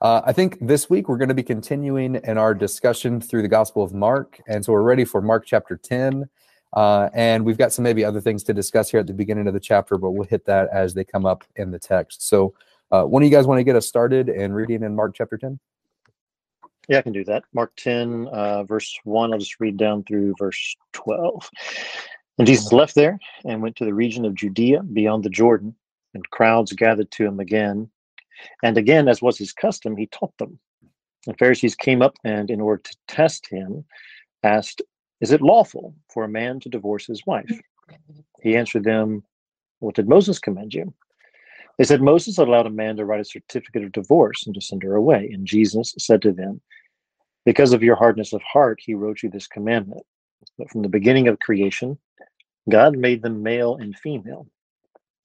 Uh, I think this week we're going to be continuing in our discussion through the Gospel of Mark. And so we're ready for Mark chapter 10. Uh, and we've got some maybe other things to discuss here at the beginning of the chapter, but we'll hit that as they come up in the text. So, uh, one of you guys want to get us started and reading in Mark chapter 10? Yeah, I can do that. Mark 10, uh, verse 1. I'll just read down through verse 12. And Jesus left there and went to the region of Judea beyond the Jordan, and crowds gathered to him again and again, as was his custom, he taught them. The Pharisees came up and, in order to test him, asked, Is it lawful for a man to divorce his wife? He answered them, What did Moses command you? They said, Moses allowed a man to write a certificate of divorce and to send her away. And Jesus said to them, Because of your hardness of heart, he wrote you this commandment. But from the beginning of creation, God made them male and female.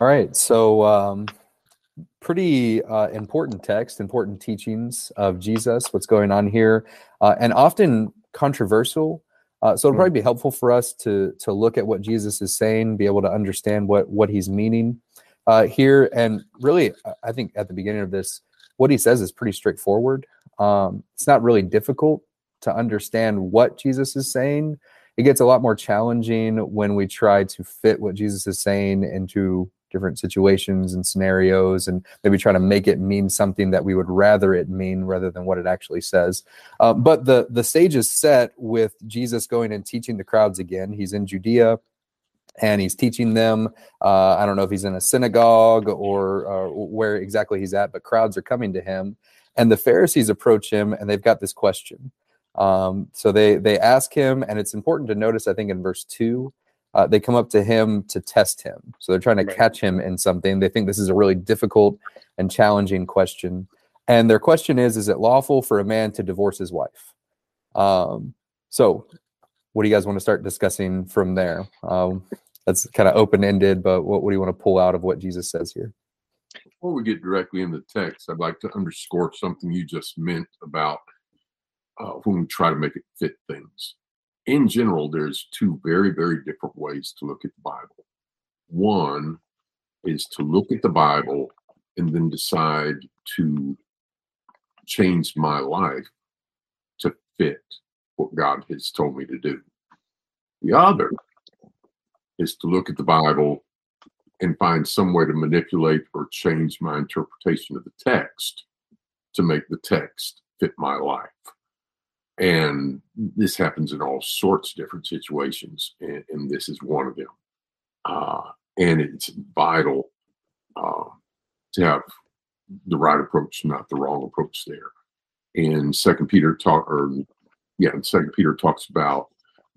All right. So, um, pretty uh, important text, important teachings of Jesus, what's going on here, uh, and often controversial. Uh, so it'll probably be helpful for us to to look at what Jesus is saying, be able to understand what what he's meaning uh, here, and really, I think at the beginning of this, what he says is pretty straightforward. Um, it's not really difficult to understand what Jesus is saying. It gets a lot more challenging when we try to fit what Jesus is saying into different situations and scenarios and maybe try to make it mean something that we would rather it mean rather than what it actually says. Uh, but the the stage is set with jesus going and teaching the crowds again. He's in judea and he's teaching them. Uh, i don't know if he's in a synagogue or uh, where exactly he's at but crowds are coming to him and the pharisees approach him and they've got this question. Um, so they they ask him and it's important to notice i think in verse 2 uh, they come up to him to test him. So they're trying to right. catch him in something. They think this is a really difficult and challenging question. And their question is Is it lawful for a man to divorce his wife? Um, so, what do you guys want to start discussing from there? Um, that's kind of open ended, but what, what do you want to pull out of what Jesus says here? Before we get directly in the text, I'd like to underscore something you just meant about uh, when we try to make it fit things in general, there's two very, very different ways to look at the Bible. One is to look at the Bible and then decide to change my life to fit what God has told me to do. The other is to look at the Bible and find some way to manipulate or change my interpretation of the text to make the text fit my life. And this happens in all sorts of different situations, and, and this is one of them. Uh, and it's vital uh, to have the right approach, not the wrong approach there. And Second Peter talk, or yeah, Second Peter talks about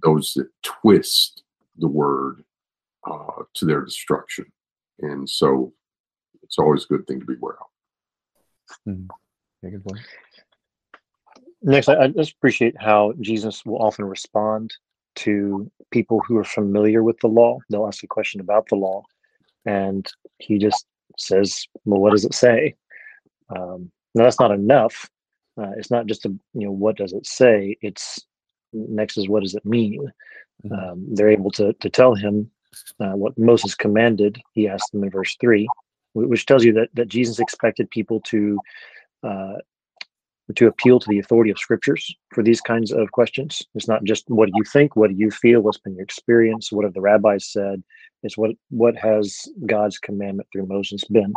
those that twist the word uh, to their destruction, and so it's always a good thing to be aware of. Mm-hmm. good point. Next, I, I just appreciate how Jesus will often respond to people who are familiar with the law. They'll ask a question about the law, and he just says, "Well, what does it say?" Um, now, that's not enough. Uh, it's not just a you know what does it say. It's next is what does it mean. Mm-hmm. Um, they're able to to tell him uh, what Moses commanded. He asked them in verse three, which tells you that that Jesus expected people to uh, to appeal to the authority of scriptures for these kinds of questions. It's not just what do you think, what do you feel, what's been your experience, what have the rabbis said. It's what what has God's commandment through Moses been.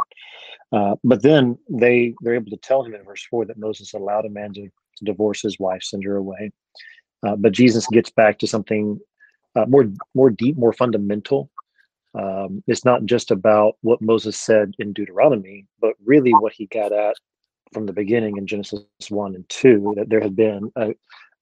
Uh, but then they they're able to tell him in verse four that Moses allowed a man to, to divorce his wife, send her away. Uh, but Jesus gets back to something uh, more more deep, more fundamental. Um, it's not just about what Moses said in Deuteronomy, but really what he got at from the beginning in Genesis 1 and 2 that there had been a,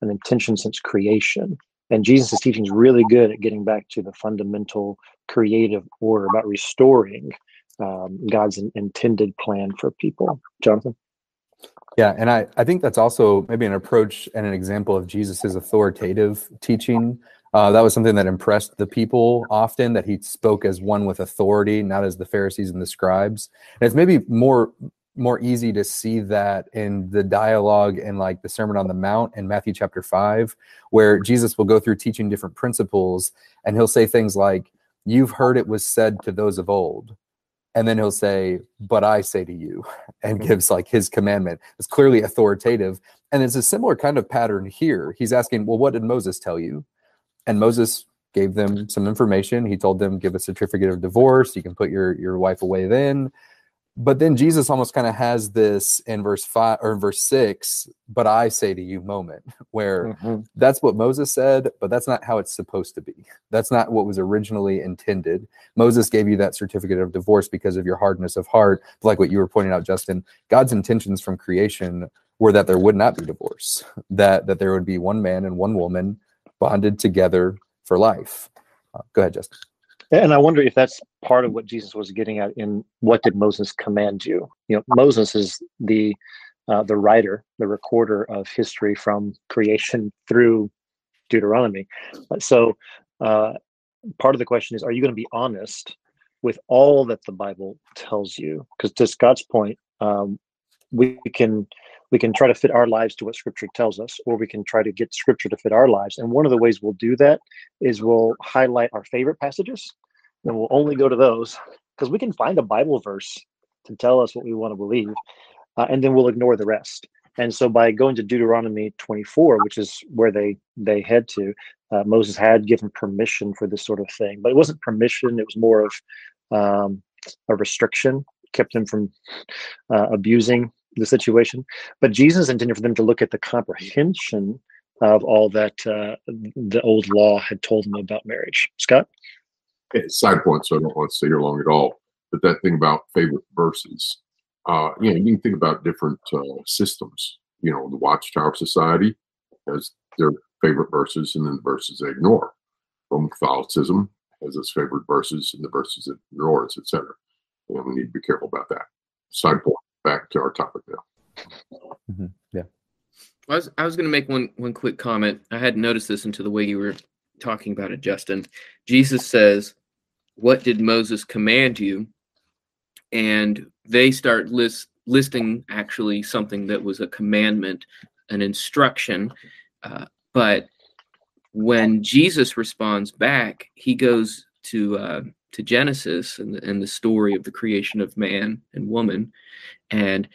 an intention since creation. And Jesus' teaching is really good at getting back to the fundamental creative order about restoring um, God's intended plan for people. Jonathan? Yeah, and I, I think that's also maybe an approach and an example of Jesus's authoritative teaching. Uh, that was something that impressed the people often, that he spoke as one with authority, not as the Pharisees and the scribes. And it's maybe more more easy to see that in the dialogue in like the Sermon on the Mount in Matthew chapter 5, where Jesus will go through teaching different principles and he'll say things like, You've heard it was said to those of old. And then he'll say but i say to you and mm-hmm. gives like his commandment. It's clearly authoritative and it's a similar kind of pattern here. He's asking well what did moses tell you? And moses gave them some information. He told them give a certificate of divorce. You can put your your wife away then but then Jesus almost kind of has this in verse five or in verse six, but I say to you moment where mm-hmm. that's what Moses said, but that's not how it's supposed to be. That's not what was originally intended. Moses gave you that certificate of divorce because of your hardness of heart. Like what you were pointing out, Justin, God's intentions from creation were that there would not be divorce, that that there would be one man and one woman bonded together for life. Uh, go ahead, Justin. And I wonder if that's part of what Jesus was getting at in what did Moses command you? You know, Moses is the uh, the writer, the recorder of history from creation through Deuteronomy. So, uh, part of the question is: Are you going to be honest with all that the Bible tells you? Because to Scott's point, um, we can we can try to fit our lives to what Scripture tells us, or we can try to get Scripture to fit our lives. And one of the ways we'll do that is we'll highlight our favorite passages and we'll only go to those because we can find a Bible verse to tell us what we want to believe, uh, and then we'll ignore the rest. And so, by going to Deuteronomy 24, which is where they they head to, uh, Moses had given permission for this sort of thing, but it wasn't permission; it was more of um, a restriction, kept them from uh, abusing the situation. But Jesus intended for them to look at the comprehension of all that uh, the old law had told them about marriage. Scott side point, so I don't want to stay here long at all. But that thing about favorite verses, uh, you know, you can think about different uh, systems. You know, the Watchtower Society has their favorite verses and then the verses they ignore. Roman Catholicism has its favorite verses and the verses it ignores, etc. And we need to be careful about that. Side point. Back to our topic now. Mm-hmm. Yeah. I was I was going to make one one quick comment. I hadn't noticed this until the way you were talking about it, Justin. Jesus says, What did Moses command you? And they start list, listing actually something that was a commandment, an instruction. Uh, but when Jesus responds back, he goes to uh, to Genesis and the, and the story of the creation of man and woman, and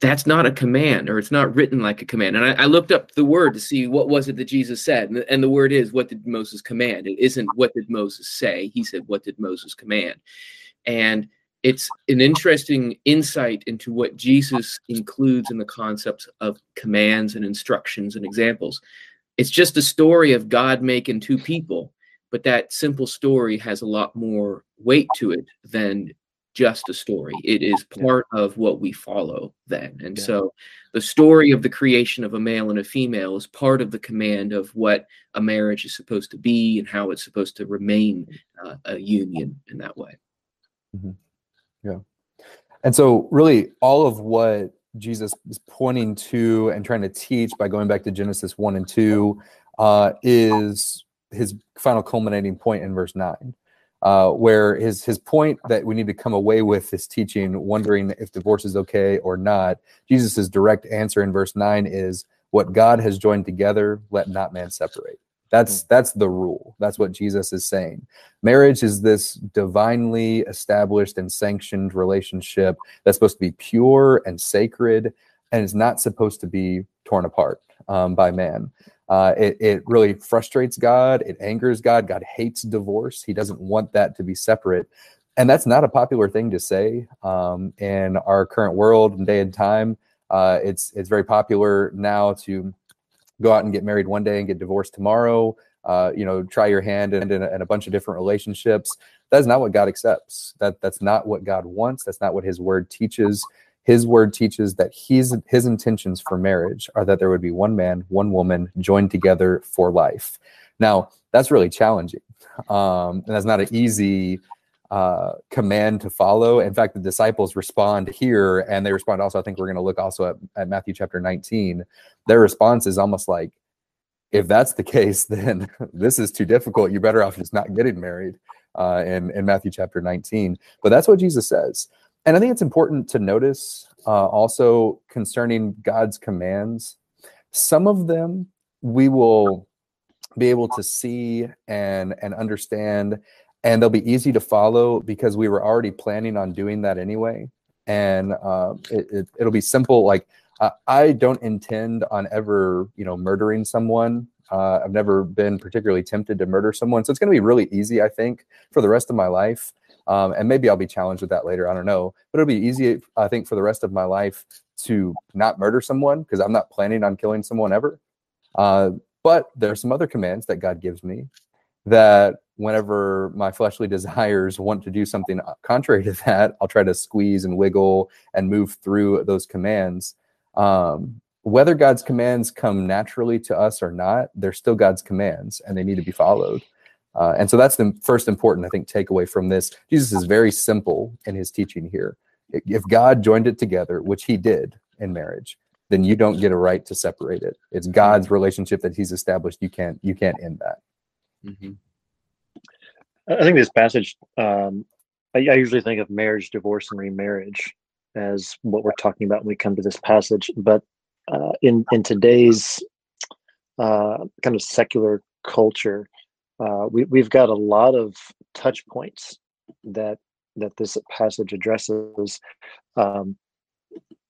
that's not a command or it's not written like a command. And I, I, looked up the word to see what was it that jesus said. And, and the word is what did moses command? It isn't what did moses say? He said what did moses command? And it's an interesting insight into what jesus includes in the concepts of commands and instructions and examples. It's just a story of god making two people but that simple story has a lot more weight to it than just a story. It is part of what we follow then. And yeah. so the story of the creation of a male and a female is part of the command of what a marriage is supposed to be and how it's supposed to remain uh, a union in that way. Mm-hmm. Yeah. And so, really, all of what Jesus is pointing to and trying to teach by going back to Genesis 1 and 2 uh, is his final culminating point in verse 9 uh, where his his point that we need to come away with this teaching, wondering if divorce is okay or not. Jesus' direct answer in verse nine is, "What God has joined together, let not man separate." That's hmm. that's the rule. That's what Jesus is saying. Marriage is this divinely established and sanctioned relationship that's supposed to be pure and sacred, and is not supposed to be torn apart um, by man. Uh, it, it really frustrates God. It angers God. God hates divorce. He doesn't want that to be separate. And that's not a popular thing to say um, in our current world and day and time. Uh, it's it's very popular now to go out and get married one day and get divorced tomorrow. Uh, you know, try your hand in, in, a, in a bunch of different relationships. That's not what God accepts. That that's not what God wants. That's not what His Word teaches his word teaches that his his intentions for marriage are that there would be one man one woman joined together for life now that's really challenging um, and that's not an easy uh, command to follow. In fact, the disciples respond here, and they respond also. I think we're going to look also at, at Matthew chapter 19. Their response is almost like, if that's the case, then this is too difficult. You're better off just not getting married uh, in, in Matthew chapter 19. But that's what Jesus says. And I think it's important to notice uh, also concerning God's commands. Some of them we will be able to see and and understand and they'll be easy to follow because we were already planning on doing that anyway. And uh, it, will it, be simple like uh, i don't intend on ever you know murdering someone. Uh, i've never been particularly tempted to murder someone. So it's going to be really easy i think for the rest of my life um, and maybe i'll be challenged with that later i don't know but it'll be easy i think for the rest of my life to not murder someone because i'm not planning on killing someone ever uh, but there are some other commands that god gives me that whenever my fleshly desires want to do something contrary to that, I'll try to squeeze and wiggle and move through those commands. Um, whether God's commands come naturally to us or not, they're still God's commands and they need to be followed. Uh, and so that's the first important, I think, takeaway from this. Jesus is very simple in his teaching here. If God joined it together, which he did in marriage, then you don't get a right to separate it. It's God's relationship that he's established. You can't you can't end that. Mm-hmm. I think this passage, um, I, I, usually think of marriage, divorce, and remarriage as what we're talking about when we come to this passage. But uh, in in today's uh, kind of secular culture, uh, we we've got a lot of touch points that that this passage addresses. Um,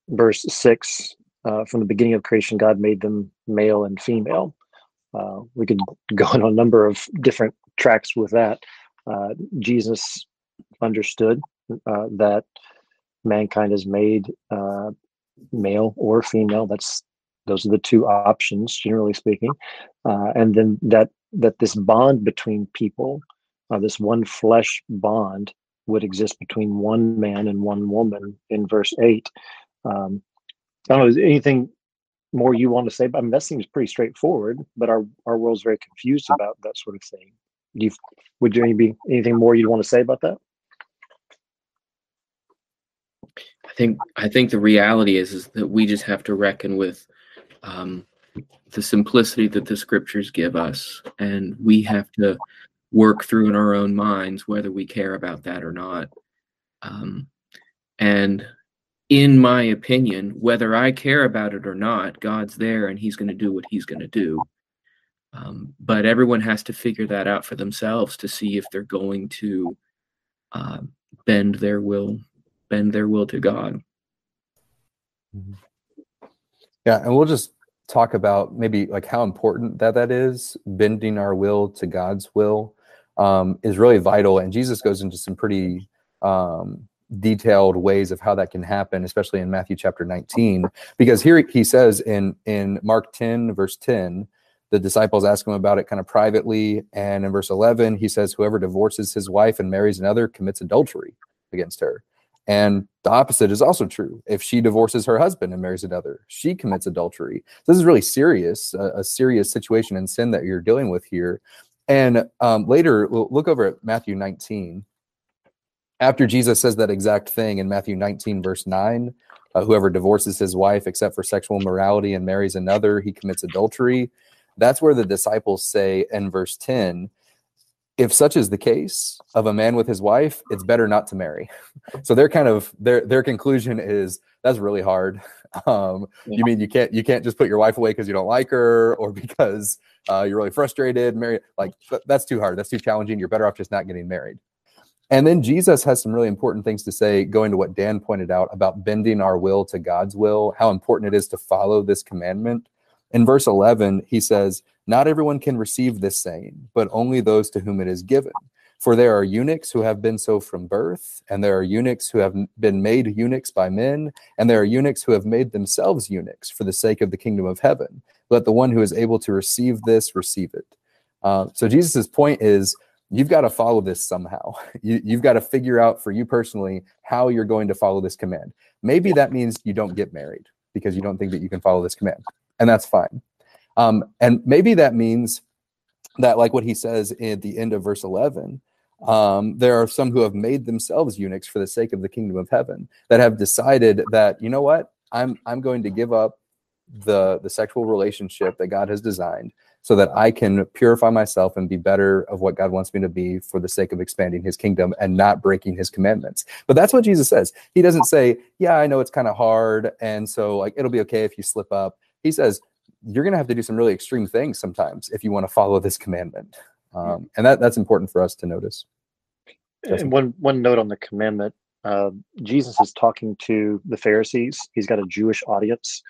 verse six, uh, from the beginning of creation, God made them male and female. Uh, we could go on a number of different tracks with that. Uh, Jesus understood uh, that mankind is made uh, male or female. That's those are the two options, generally speaking, and then that that this bond between people, uh, this one flesh bond, would exist between one man and one woman in verse eight. Um, I don't know. Is anything more you want to say? I mean, that seems pretty straightforward, but our our world's very confused about that sort of thing. Do you would there be anything more you'd want to say about that? I think I think the reality is is that we just have to reckon with um, the simplicity that the scriptures give us, and we have to work through in our own minds whether we care about that or not. Um, and in my opinion, whether I care about it or not, God's there and He's going to do what He's going to do. Um, but everyone has to figure that out for themselves to see if they're going to uh, bend their will, bend their will to God. Mm-hmm. Yeah, and we'll just talk about maybe like how important that that is. Bending our will to God's will um, is really vital, and Jesus goes into some pretty um, detailed ways of how that can happen, especially in Matthew chapter 19, because here he says in in Mark 10 verse 10 the disciples ask him about it kind of privately. And in verse 11, he says, Whoever divorces his wife and marries another commits adultery against her. And the opposite is also true. If she divorces her husband and marries another, she commits adultery. So this is really serious, a, a serious situation and sin that you're dealing with here. And um, later, we'll look over at Matthew 19. After Jesus says that exact thing in Matthew 19, verse 9, uh, whoever divorces his wife except for sexual morality and marries another, he commits adultery. That's where the disciples say in verse 10 if such is the case of a man with his wife, it's better not to marry. So their kind of their their conclusion is that's really hard. Um, yeah. You mean you can't you can't just put your wife away because you don't like her or because uh, you're really frustrated? Marry like that's too hard. That's too challenging. You're better off just not getting married. And then Jesus has some really important things to say, going to what Dan pointed out about bending our will to God's will, how important it is to follow this commandment. In verse 11, he says, Not everyone can receive this saying, but only those to whom it is given. For there are eunuchs who have been so from birth, and there are eunuchs who have been made eunuchs by men, and there are eunuchs who have made themselves eunuchs for the sake of the kingdom of heaven. Let the one who is able to receive this receive it. Uh, so Jesus' point is you've got to follow this somehow. You, you've got to figure out for you personally how you're going to follow this command. Maybe that means you don't get married because you don't think that you can follow this command and that's fine. Um, and maybe that means that, like what he says at the end of verse 11, Um, there are some who have made themselves eunuchs for the sake of the kingdom of heaven, that have decided that you know what, I'm I'm going to give up the the sexual relationship that God has designed so that I can purify myself and be better of what God wants me to be for the sake of expanding his kingdom and not breaking his commandments. But that's what Jesus says. He doesn't say, "Yeah, I know it's kind of hard and so like it'll be okay if you slip up." He says, "You're going to have to do some really extreme things sometimes if you want to follow this commandment." Um, and that that's important for us to notice. And one one note on the commandment: uh, Jesus is talking to the Pharisees. He's got a Jewish audience,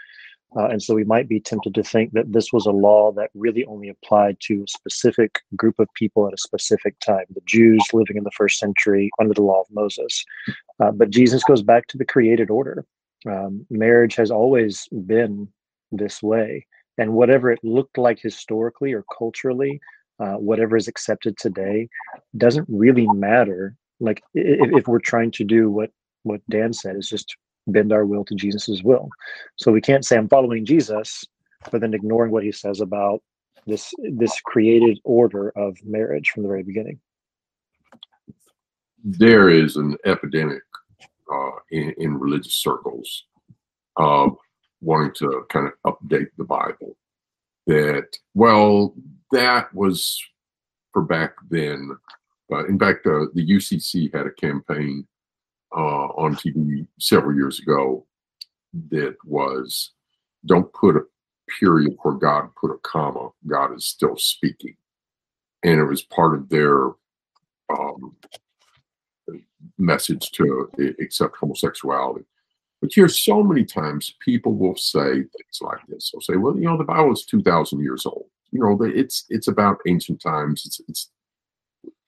uh, and so we might be tempted to think that this was a law that really only applied to a specific group of people at a specific time, the Jews living in the first century under the law of Moses. Uh, but Jesus goes back to the created order. Um, marriage has always been this way, and whatever it looked like historically or culturally uh, whatever is accepted today doesn't really matter. Like if, if we're trying to do what what dan said is just bend our will to jesus's will. So we can't say i'm following jesus but then ignoring what he says about this this created order of marriage from the very beginning. There is an epidemic uh, in, in religious circles of wanting to kind of update the bible that well that was for back then. Uh, in fact, uh, the UCC had a campaign uh, on TV several years ago that was don't put a period where God put a comma. God is still speaking. And it was part of their um, message to accept homosexuality. But here, so many times people will say things like this. They'll say, well, you know, the Bible is 2,000 years old you know, it's it's about ancient times. It's it's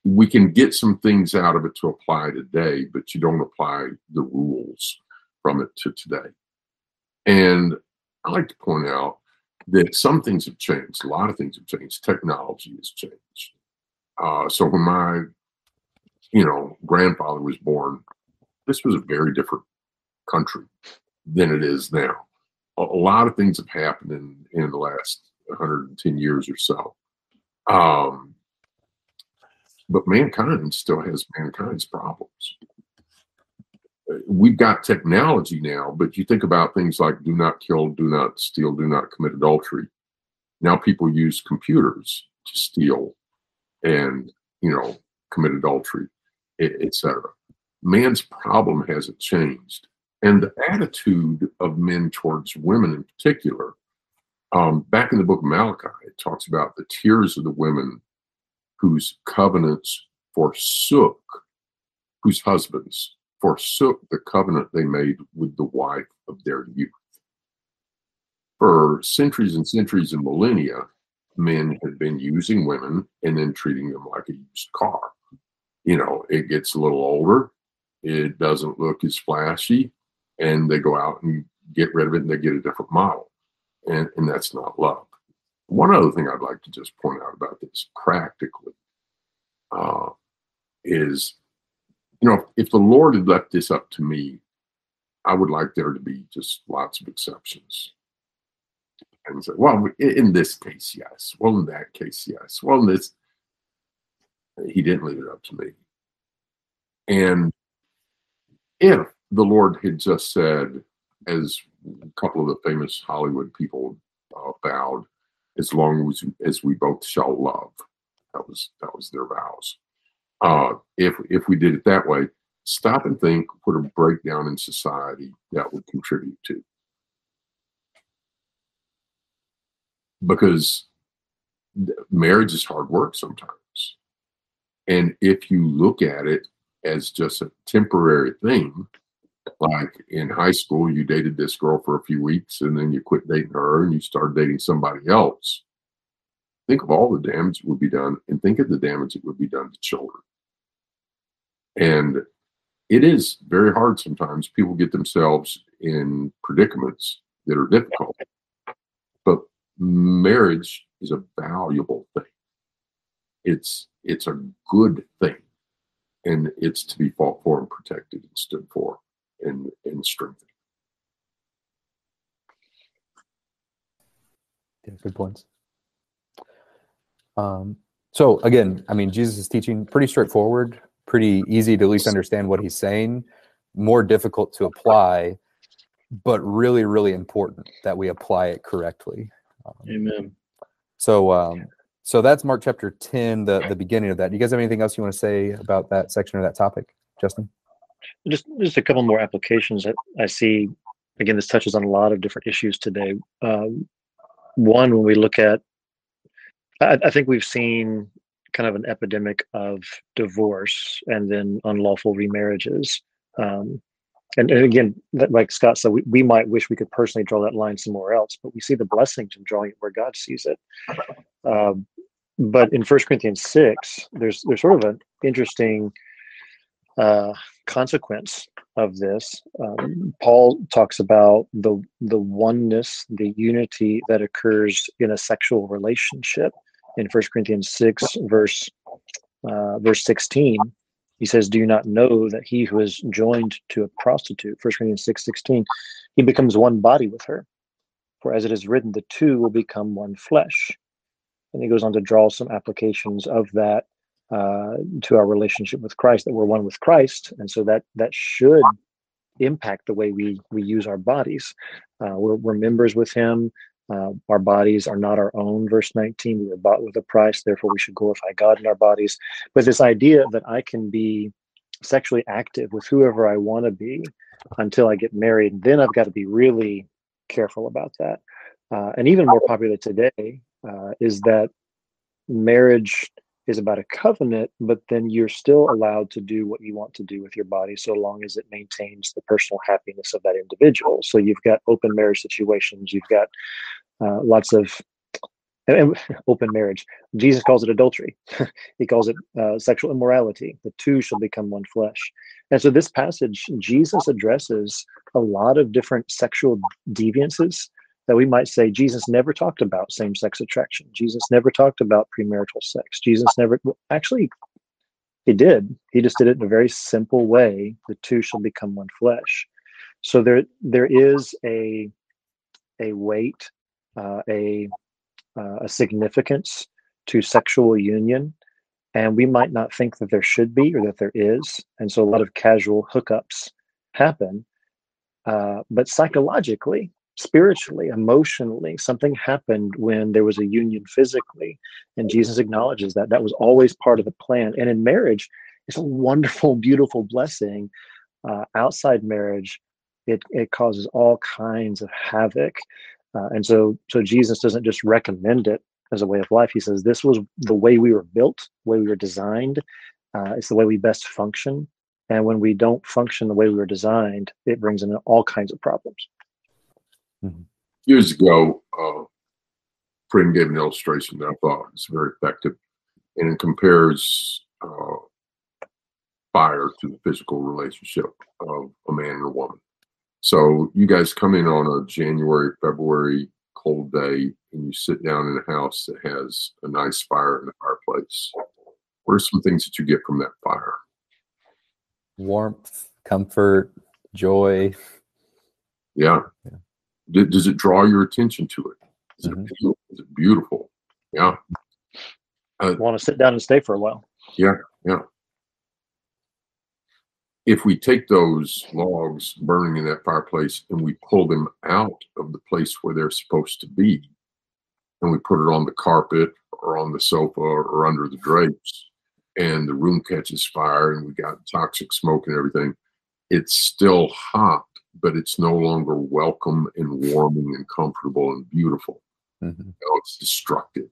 we can get some things out of it to apply today, but you don't apply the rules from it to today. And I like to point out that some things have changed. A lot of things have changed. Technology has changed. Uh, so when my, you know, grandfather was born, this was a very different country than it is now. A, a lot of things have happened in in the last 110 years or so. Um, but mankind still has mankind's problems. We've got technology now, but you think about things like do not kill, do not steal, do not commit adultery. Now people use computers to steal and, you know, commit adultery, etc. Man's problem hasn't changed. And the attitude of men towards women in particular um, back in the book of Malachi, it talks about the tears of the women whose covenants forsook, whose husbands forsook the covenant they made with the wife of their youth. For centuries and centuries and millennia, men had been using women and then treating them like a used car. You know, it gets a little older, it doesn't look as flashy, and they go out and get rid of it and they get a different model and, and that's not love. One other thing I'd like to just point out about this practically uh, is, you know, if the Lord had left this up to me, I would like there to be just lots of exceptions. And say, well, in this case, yes. Well, in that case, yes. Well, in this, he didn't leave it up to me. And if the Lord had just said, as a couple of the famous Hollywood people uh, vowed, as long as, as we both shall love. That was that was their vows. Uh, if if we did it that way, stop and think what a breakdown in society that would contribute to. Because marriage is hard work sometimes. And if you look at it as just a temporary thing, like in high school, you dated this girl for a few weeks and then you quit dating her and you started dating somebody else. Think of all the damage that would be done and think of the damage that would be done to children. And it is very hard sometimes. People get themselves in predicaments that are difficult. But marriage is a valuable thing. It's it's a good thing. And it's to be fought for and protected and stood for and, and strengthening. Yeah, good points. Um, So again, I mean, Jesus is teaching pretty straightforward, pretty easy to at least understand what he's saying, more difficult to apply, but really, really important that we apply it correctly. Um, Amen. So, um, so that's Mark chapter 10, the, the beginning of that. Do you guys have anything else you want to say about that section or that topic, Justin? Just just a couple more applications that I see. Again, this touches on a lot of different issues today. Um, one, when we look at, I, I think we've seen kind of an epidemic of divorce and then unlawful remarriages. Um, and, and again, like Scott said, we, we might wish we could personally draw that line somewhere else, but we see the blessings in drawing it where God sees it. Um, but in First Corinthians six, there's there's sort of an interesting uh, consequence of this. Um, Paul talks about the the oneness, the unity that occurs in a sexual relationship in First Corinthians six, verse uh, verse sixteen. He says, "Do you not know that he who is joined to a prostitute, First Corinthians six sixteen, he becomes one body with her? For as it is written, the two will become one flesh." And he goes on to draw some applications of that uh, to our relationship with Christ, that we're one with Christ, and so that that should impact the way we we use our bodies. Uh, we're, we're members with Him. Uh, our bodies are not our own. Verse 19, we were bought with a price, therefore we should glorify God in our bodies. But this idea that I can be sexually active with whoever I want to be until I get married, then I've got to be really careful about that. Uh, and even more popular today uh, is that marriage is about a covenant, but then you're still allowed to do what you want to do with your body so long as it maintains the personal happiness of that individual. So you've got open marriage situations, you've got uh, lots of and, open marriage. Jesus calls it adultery. he calls it uh, sexual immorality. The two shall become one flesh. And so this passage, Jesus addresses a lot of different sexual deviances that we might say Jesus never talked about same sex attraction. Jesus never talked about premarital sex. Jesus never, well, actually, he did. He just did it in a very simple way. The two shall become one flesh. So there, there is a, a weight, uh, a, uh, a significance to sexual union, and we might not think that there should be or that there is. And so a lot of casual hookups happen. Uh, but psychologically, spiritually, emotionally. Something happened when there was a union physically. And Jesus acknowledges that. That was always part of the plan. And in marriage, it's a wonderful, beautiful blessing. Uh, outside marriage, it, it causes all kinds of havoc. Uh, and so, so Jesus doesn't just recommend it as a way of life. He says this was the way we were built, the way we were designed. Uh, it's the way we best function. And when we don't function the way we were designed, it brings in all kinds of problems. Mm-hmm. Years ago, uh, gave an illustration that I thought was very effective, and it compares uh, fire to the physical relationship of a man and a woman. So you guys come in on a January, February cold day, and you sit down in a house that has a nice fire in the fireplace. What are some things that you get from that fire? Warmth, comfort, joy. Yeah. yeah does it draw your attention to it? Is, mm-hmm. it, is it beautiful? Yeah. Uh, Want to sit down and stay for a while? Yeah, yeah. If we take those logs burning in that fireplace and we pull them out of the place where they're supposed to be, and we put it on the carpet or on the sofa or under the drapes, and the room catches fire and we got toxic smoke and everything, it's still hot but it's no longer welcome and warming and comfortable and beautiful. Mm-hmm. You know, it's destructive.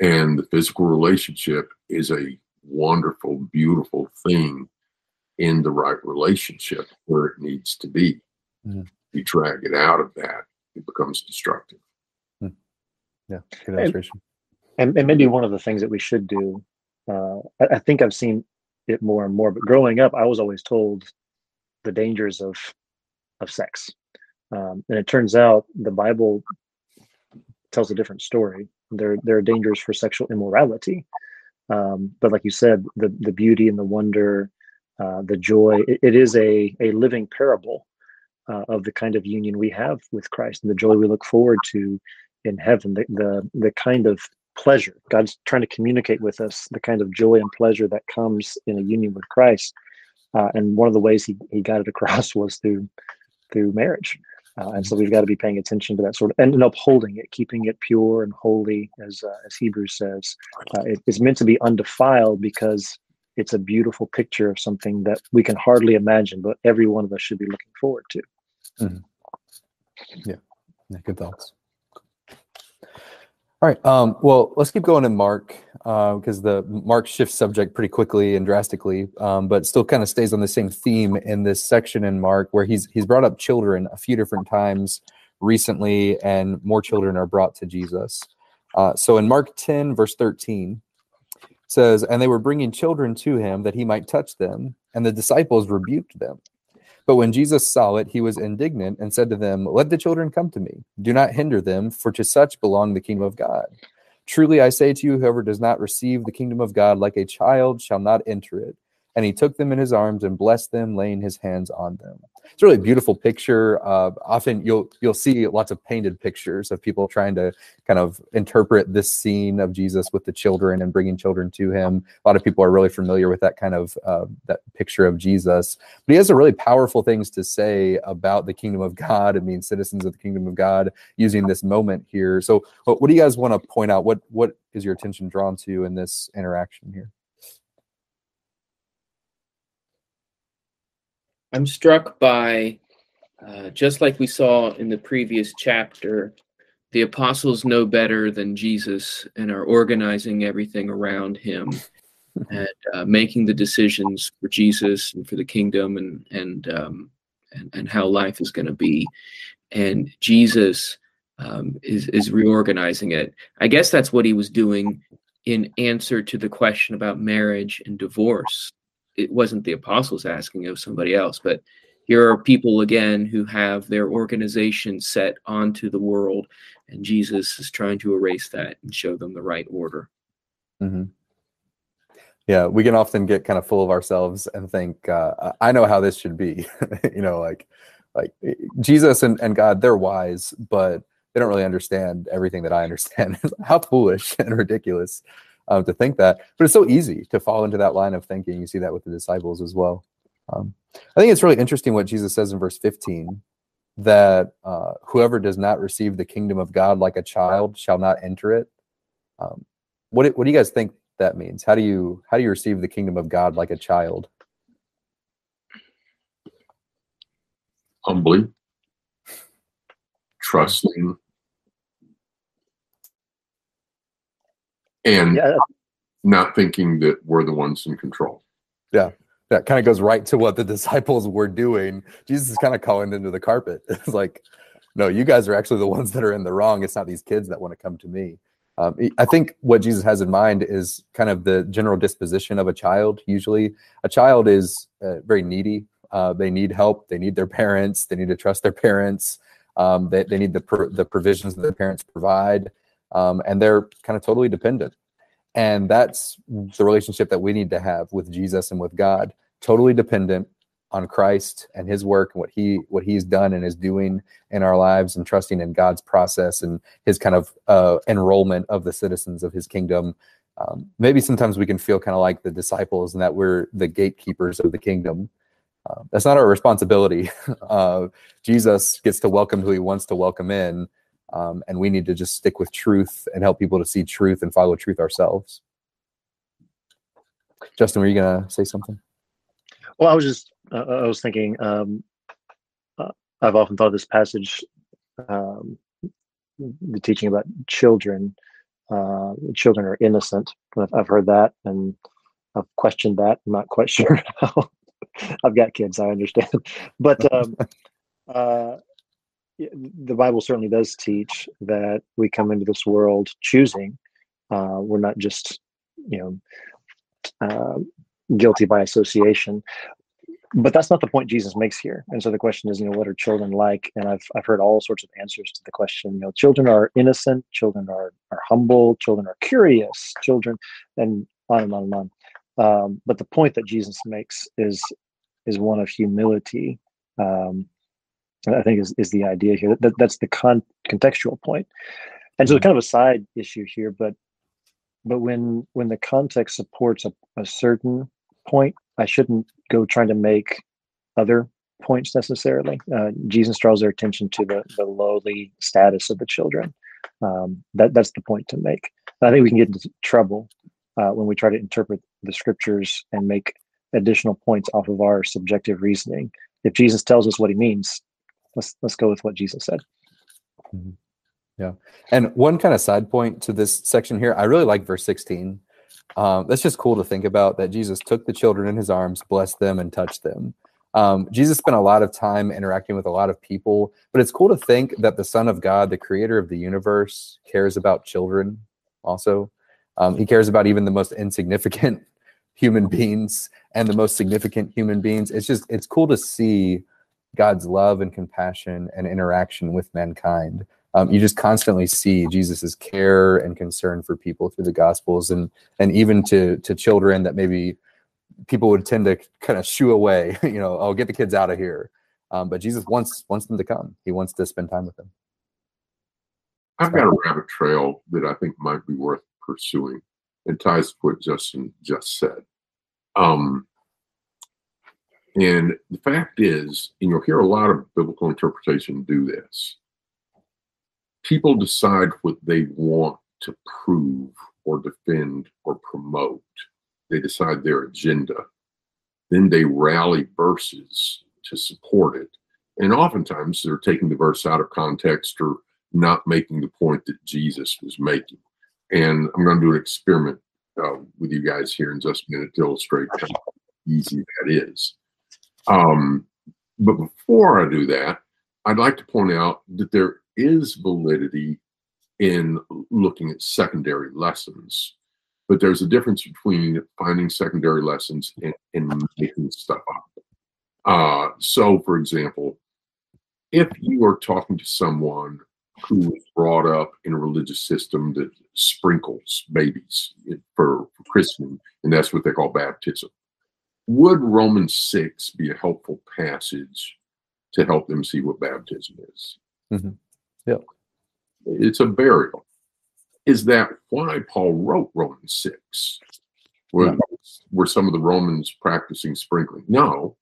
And the physical relationship is a wonderful, beautiful thing in the right relationship where it needs to be. Mm-hmm. You drag it out of that, it becomes destructive. Mm. Yeah, good illustration. And, and, maybe one of the things that we should do, uh, I, I think I've seen it more and more, but growing up, I was always told the dangers of of sex. Um, and it turns out the Bible tells a different story. There, there are dangers for sexual immorality. Um, but like you said, the, the beauty and the wonder, uh, the joy, it, it is a, a living parable uh, of the kind of union we have with Christ and the joy we look forward to in heaven, the, the, the kind of pleasure. God's trying to communicate with us the kind of joy and pleasure that comes in a union with Christ. Uh, and one of the ways he, he got it across was through through marriage. Uh, and so we've got to be paying attention to that sort of and, upholding it, keeping it pure and holy, as uh, as Hebrews says. Uh, it, it's meant to be undefiled because it's a beautiful picture of something that we can hardly imagine, but every one of us should be looking forward to. Mm-hmm. Yeah. yeah, good thoughts. All right. Um, well, let's keep going in Mark because uh, the Mark shifts subject pretty quickly and drastically, um, but still kind of stays on the same theme in this section in Mark where he's he's brought up children a few different times recently, and more children are brought to Jesus. Uh, so in Mark 10, verse 13, says, And they were bringing children to him that he might touch them, and the disciples rebuked them. But when Jesus saw it, he was indignant and said to them, Let the children come to me. Do not hinder them, for to such belong the kingdom of God. Truly I say to you, whoever does not receive the kingdom of God like a child shall not enter it. And he took them in his arms and blessed them, laying his hands on them it's a really beautiful picture. Uh, often you'll you'll see lots of painted pictures of people trying to kind of interpret this scene of Jesus with the children and bringing children to him. A lot of people are really familiar with that kind of uh, that picture of Jesus. But he has some really powerful things to say about the kingdom of God and being citizens of the kingdom of God using this moment here. So, what, what do you guys want to point out? What what is your attention drawn to in this interaction here? I'm struck by, uh, just like we saw in the previous chapter, the apostles know better than Jesus and are organizing everything around him and uh, making the decisions for Jesus and for the kingdom and and um, and, and how life is going to be. And Jesus um, is is reorganizing it. I guess that's what he was doing in answer to the question about marriage and divorce it wasn't the apostles asking of somebody else. But here are people again who have their organization set onto the world and jesus is trying to erase that and show them the right order. Mm-hmm. yeah we can often get kind of full of ourselves and think uh, i know how this should be. You know like like jesus and, and god they're wise but they don't really understand everything that i understand. How foolish and ridiculous um, to think that. But it's so easy to fall into that line of thinking. You see that with the disciples as well. Um, I think it's really interesting what Jesus says in verse 15 that uh, whoever does not receive the kingdom of God like a child shall not enter it. Um, what, what do you guys think that means? How do you how do you receive the kingdom of God like a child? Humbly, trusting, and yeah. not thinking that we're the ones in control. Yeah. That kind of goes right to what the disciples were doing. Jesus is kind of calling them to the carpet. It's like, no, you guys are actually the ones that are in the wrong. It's not these kids that want to come to me. Um, I think what Jesus has in mind is kind of the general disposition of a child. Usually, a child is uh, very needy. Uh, they need help. They need their parents. They need to trust their parents. Um, they, they need the pro- the provisions that their parents provide um, and they're kind of totally dependent. And that's the relationship that we need to have with Jesus and with God, totally dependent on Christ and His work and what He what He's done and is doing in our lives, and trusting in God's process and His kind of uh, enrollment of the citizens of His kingdom. Um, maybe sometimes we can feel kind of like the disciples and that we're the gatekeepers of the kingdom. Uh, that's not our responsibility. Uh, Jesus gets to welcome who He wants to welcome in, um, and we need to just stick with truth and help people to see truth and follow truth ourselves. Justin, were you going to say something? Well, I was just, uh, I was thinking, um, uh, I've often thought of this passage, um, the teaching about children. Uh, children are innocent. I've, I've heard that and I've questioned that. I'm not quite sure how. I've got kids, I understand. But um, uh, the Bible certainly does teach that we come into this world choosing. Uh, we're not just, you know, uh, guilty by association. But that's not the point Jesus makes here. And so the question is, you know, what are children like? And I've I've heard all sorts of answers to the question. You know, children are innocent, children are are humble, children are curious, children, and on and on and on. Um, but the point that Jesus makes is is one of humility. Um, I think is, is the idea here. That, that's the con- contextual point. And so, mm-hmm. kind of a side issue here, but but when when the context supports a, a certain point, I shouldn't go trying to make other points necessarily. Uh, Jesus draws their attention to the, the lowly status of the children. Um, that that's the point to make. I think we can get into trouble uh, when we try to interpret the scriptures and make additional points off of our subjective reasoning. If Jesus tells us what he means, let's let's go with what Jesus said. Mm-hmm. Yeah, and one kind of side point to this section here, I really like verse sixteen. Um, that's just cool to think about that Jesus took the children in his arms, blessed them, and touched them. Um, Jesus spent a lot of time interacting with a lot of people, but it's cool to think that the Son of God, the creator of the universe, cares about children also. Um, he cares about even the most insignificant human beings and the most significant human beings. It's just, it's cool to see God's love and compassion and interaction with mankind. Um, you just constantly see Jesus's care and concern for people through the Gospels, and and even to to children that maybe people would tend to kind of shoo away. You know, oh, get the kids out of here. Um, but Jesus wants wants them to come. He wants to spend time with them. I've got a rabbit trail that I think might be worth pursuing, and ties to what Justin just said. Um, and the fact is, and you'll hear a lot of biblical interpretation do this. People decide what they want to prove or defend or promote they decide their agenda. Then they rally verses to support it. And oftentimes they're taking the verse out of context or not making the point that Jesus was making. And I'm going to do an experiment uh, with you guys here in just a minute to illustrate how easy that is. Um, but before I do that, I'd like to point out that there is validity in looking at secondary lessons but there's a difference between finding secondary lessons and, and making stuff up. Uh, so, for example, if you are talking to someone who was brought up in a religious system that sprinkles babies for, for christening, and that's what they call baptism, would Romans 6 be a helpful passage to help them see what baptism is? Mm-hmm. Yeah. It's a burial is that why Paul wrote Romans 6? Were, were some of the Romans practicing sprinkling? No,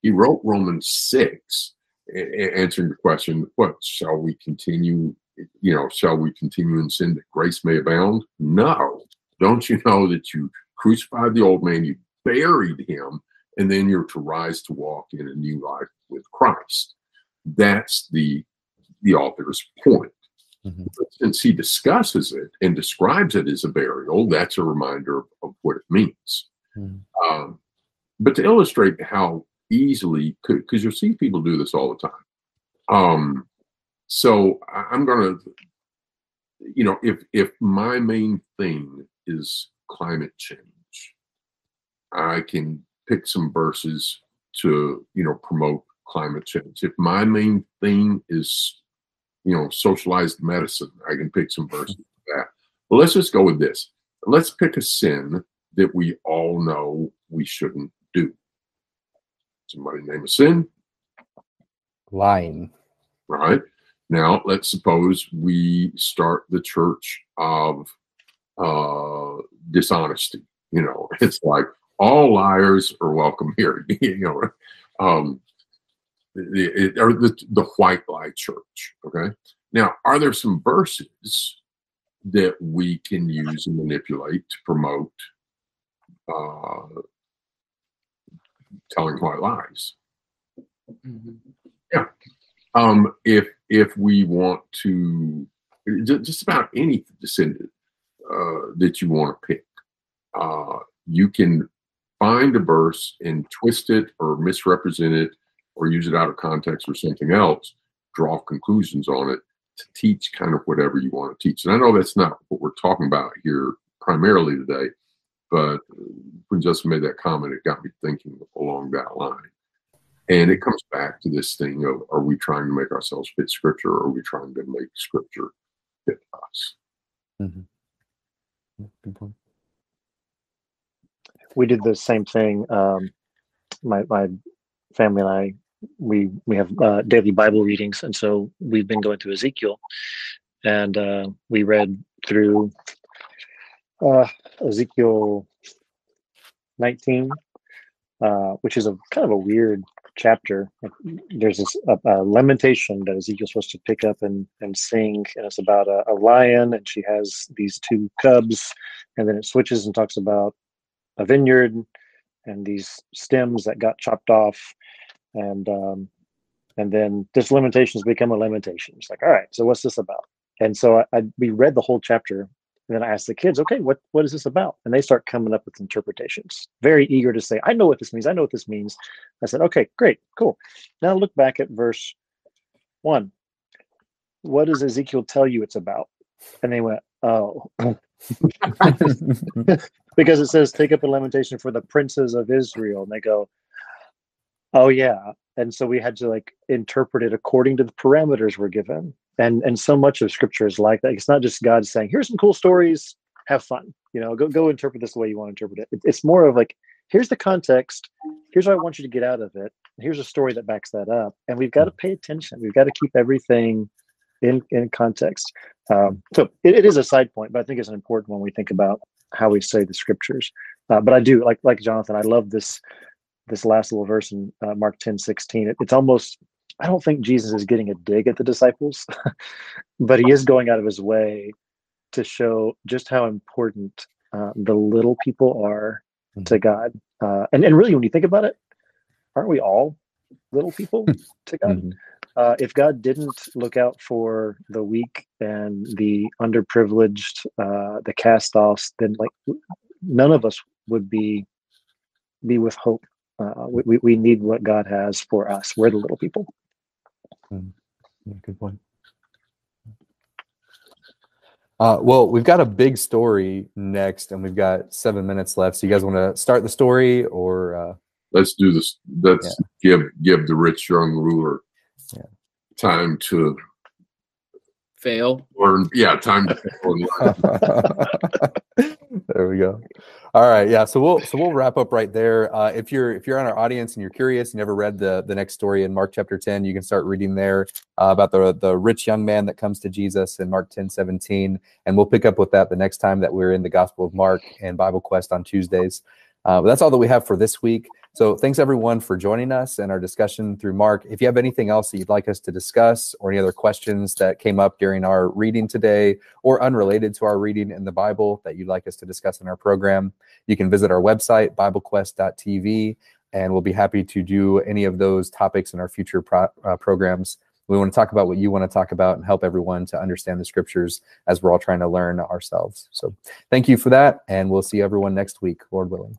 he wrote Romans 6, a- answering the question, what shall we continue? You know, shall we continue in sin that grace may abound? No. Don't you know that you crucified the old man, you buried him, and then you're to rise to walk in a new life with Christ? That's the the author's point. Mm-hmm. Since he discusses it and describes it as a burial, that's a reminder of, of what it means. Mm-hmm. Um, but to illustrate how easily, because you'll see people do this all the time. Um, so I'm going to, you know, if if my main thing is climate change, I can pick some verses to, you know, promote climate change. If my main thing is you know, socialized medicine. I can pick some verses for that. But let's just go with this. Let's pick a sin that we all know we shouldn't do. Somebody name a sin. Lying. Right. Now, let's suppose we start the church of uh, dishonesty. You know, it's like all liars are welcome here. you know, um, the, or the, the white lie church. Okay. Now, are there some verses that we can use and manipulate to promote uh, telling white lies? Mm-hmm. Yeah. Um, if if we want to, just about any descendant uh, that you want to pick, uh, you can find a verse and twist it or misrepresent it or use it out of context or something else, draw conclusions on it to teach kind of whatever you want to teach. And I know that's not what we're talking about here primarily today, but when Justin made that comment, it got me thinking along that line. And it comes back to this thing of are we trying to make ourselves fit scripture or are we trying to make scripture fit us? Mm-hmm. Good point. We did the same thing. Um, my, my family and I we we have uh, daily Bible readings, and so we've been going through Ezekiel, and uh, we read through uh, Ezekiel 19, uh, which is a kind of a weird chapter. There's this lamentation that Ezekiel's supposed to pick up and, and sing, and it's about a, a lion, and she has these two cubs, and then it switches and talks about a vineyard and these stems that got chopped off, and um, and then this lamentations become a lamentation. It's like, all right, so what's this about? And so I, I we read the whole chapter and then I asked the kids, okay, what, what is this about? And they start coming up with interpretations, very eager to say, I know what this means. I know what this means. I said, okay, great, cool. Now look back at verse one. What does Ezekiel tell you it's about? And they went, oh. because it says, take up a lamentation for the princes of Israel. And they go, oh, yeah. And so we had to like interpret it according to the parameters we're given. And and so much of scripture is like that. It's not just god saying here's some cool stories. Have fun. You know go go interpret this the way you want to interpret it. It's more of like here's the context. Here's what i want you to get out of it. Here's a story that backs that up. And we've got to pay attention. We've got to keep everything in in context. Um, so it, it is a side point but i think it's an important when we think about how we say the scriptures uh, but i do like like jonathan i love this this last little verse in uh, mark 10 16 it, it's almost I don't think Jesus is getting a dig at the disciples, but he is going out of his way to show just how important uh, the little people are mm-hmm. to God. Uh, and, and really, when you think about it, aren't we all little people to God? Mm-hmm. Uh, if God didn't look out for the weak and the underprivileged, uh, the cast-offs, then like none of us would be be with hope. Uh, we, we need what God has for us. We're the little people. Mm. Yeah, good point. Uh, well, we've got a big story next, and we've got seven minutes left. So, you guys want to start the story, or uh... let's do this? Let's yeah. give give the rich young ruler yeah. time to fail. Or yeah, time to there we go. All right, yeah. So we'll so we'll wrap up right there. Uh, if you're if you're on our audience and you're curious, you never read the the next story in Mark chapter ten, you can start reading there uh, about the the rich young man that comes to Jesus in Mark 10, 17. and we'll pick up with that the next time that we're in the Gospel of Mark and Bible Quest on Tuesdays. Uh, but that's all that we have for this week. So thanks everyone for joining us and our discussion through Mark. If you have anything else that you'd like us to discuss or any other questions that came up during our reading today or unrelated to our reading in the Bible that you'd like us to discuss in our program, you can visit our website, biblequest.tv, and we'll be happy to do any of those topics in our future pro- uh, programs. We want to talk about what you want to talk about and help everyone to understand the scriptures as we're all trying to learn ourselves. So thank you for that, and we'll see everyone next week, Lord willing.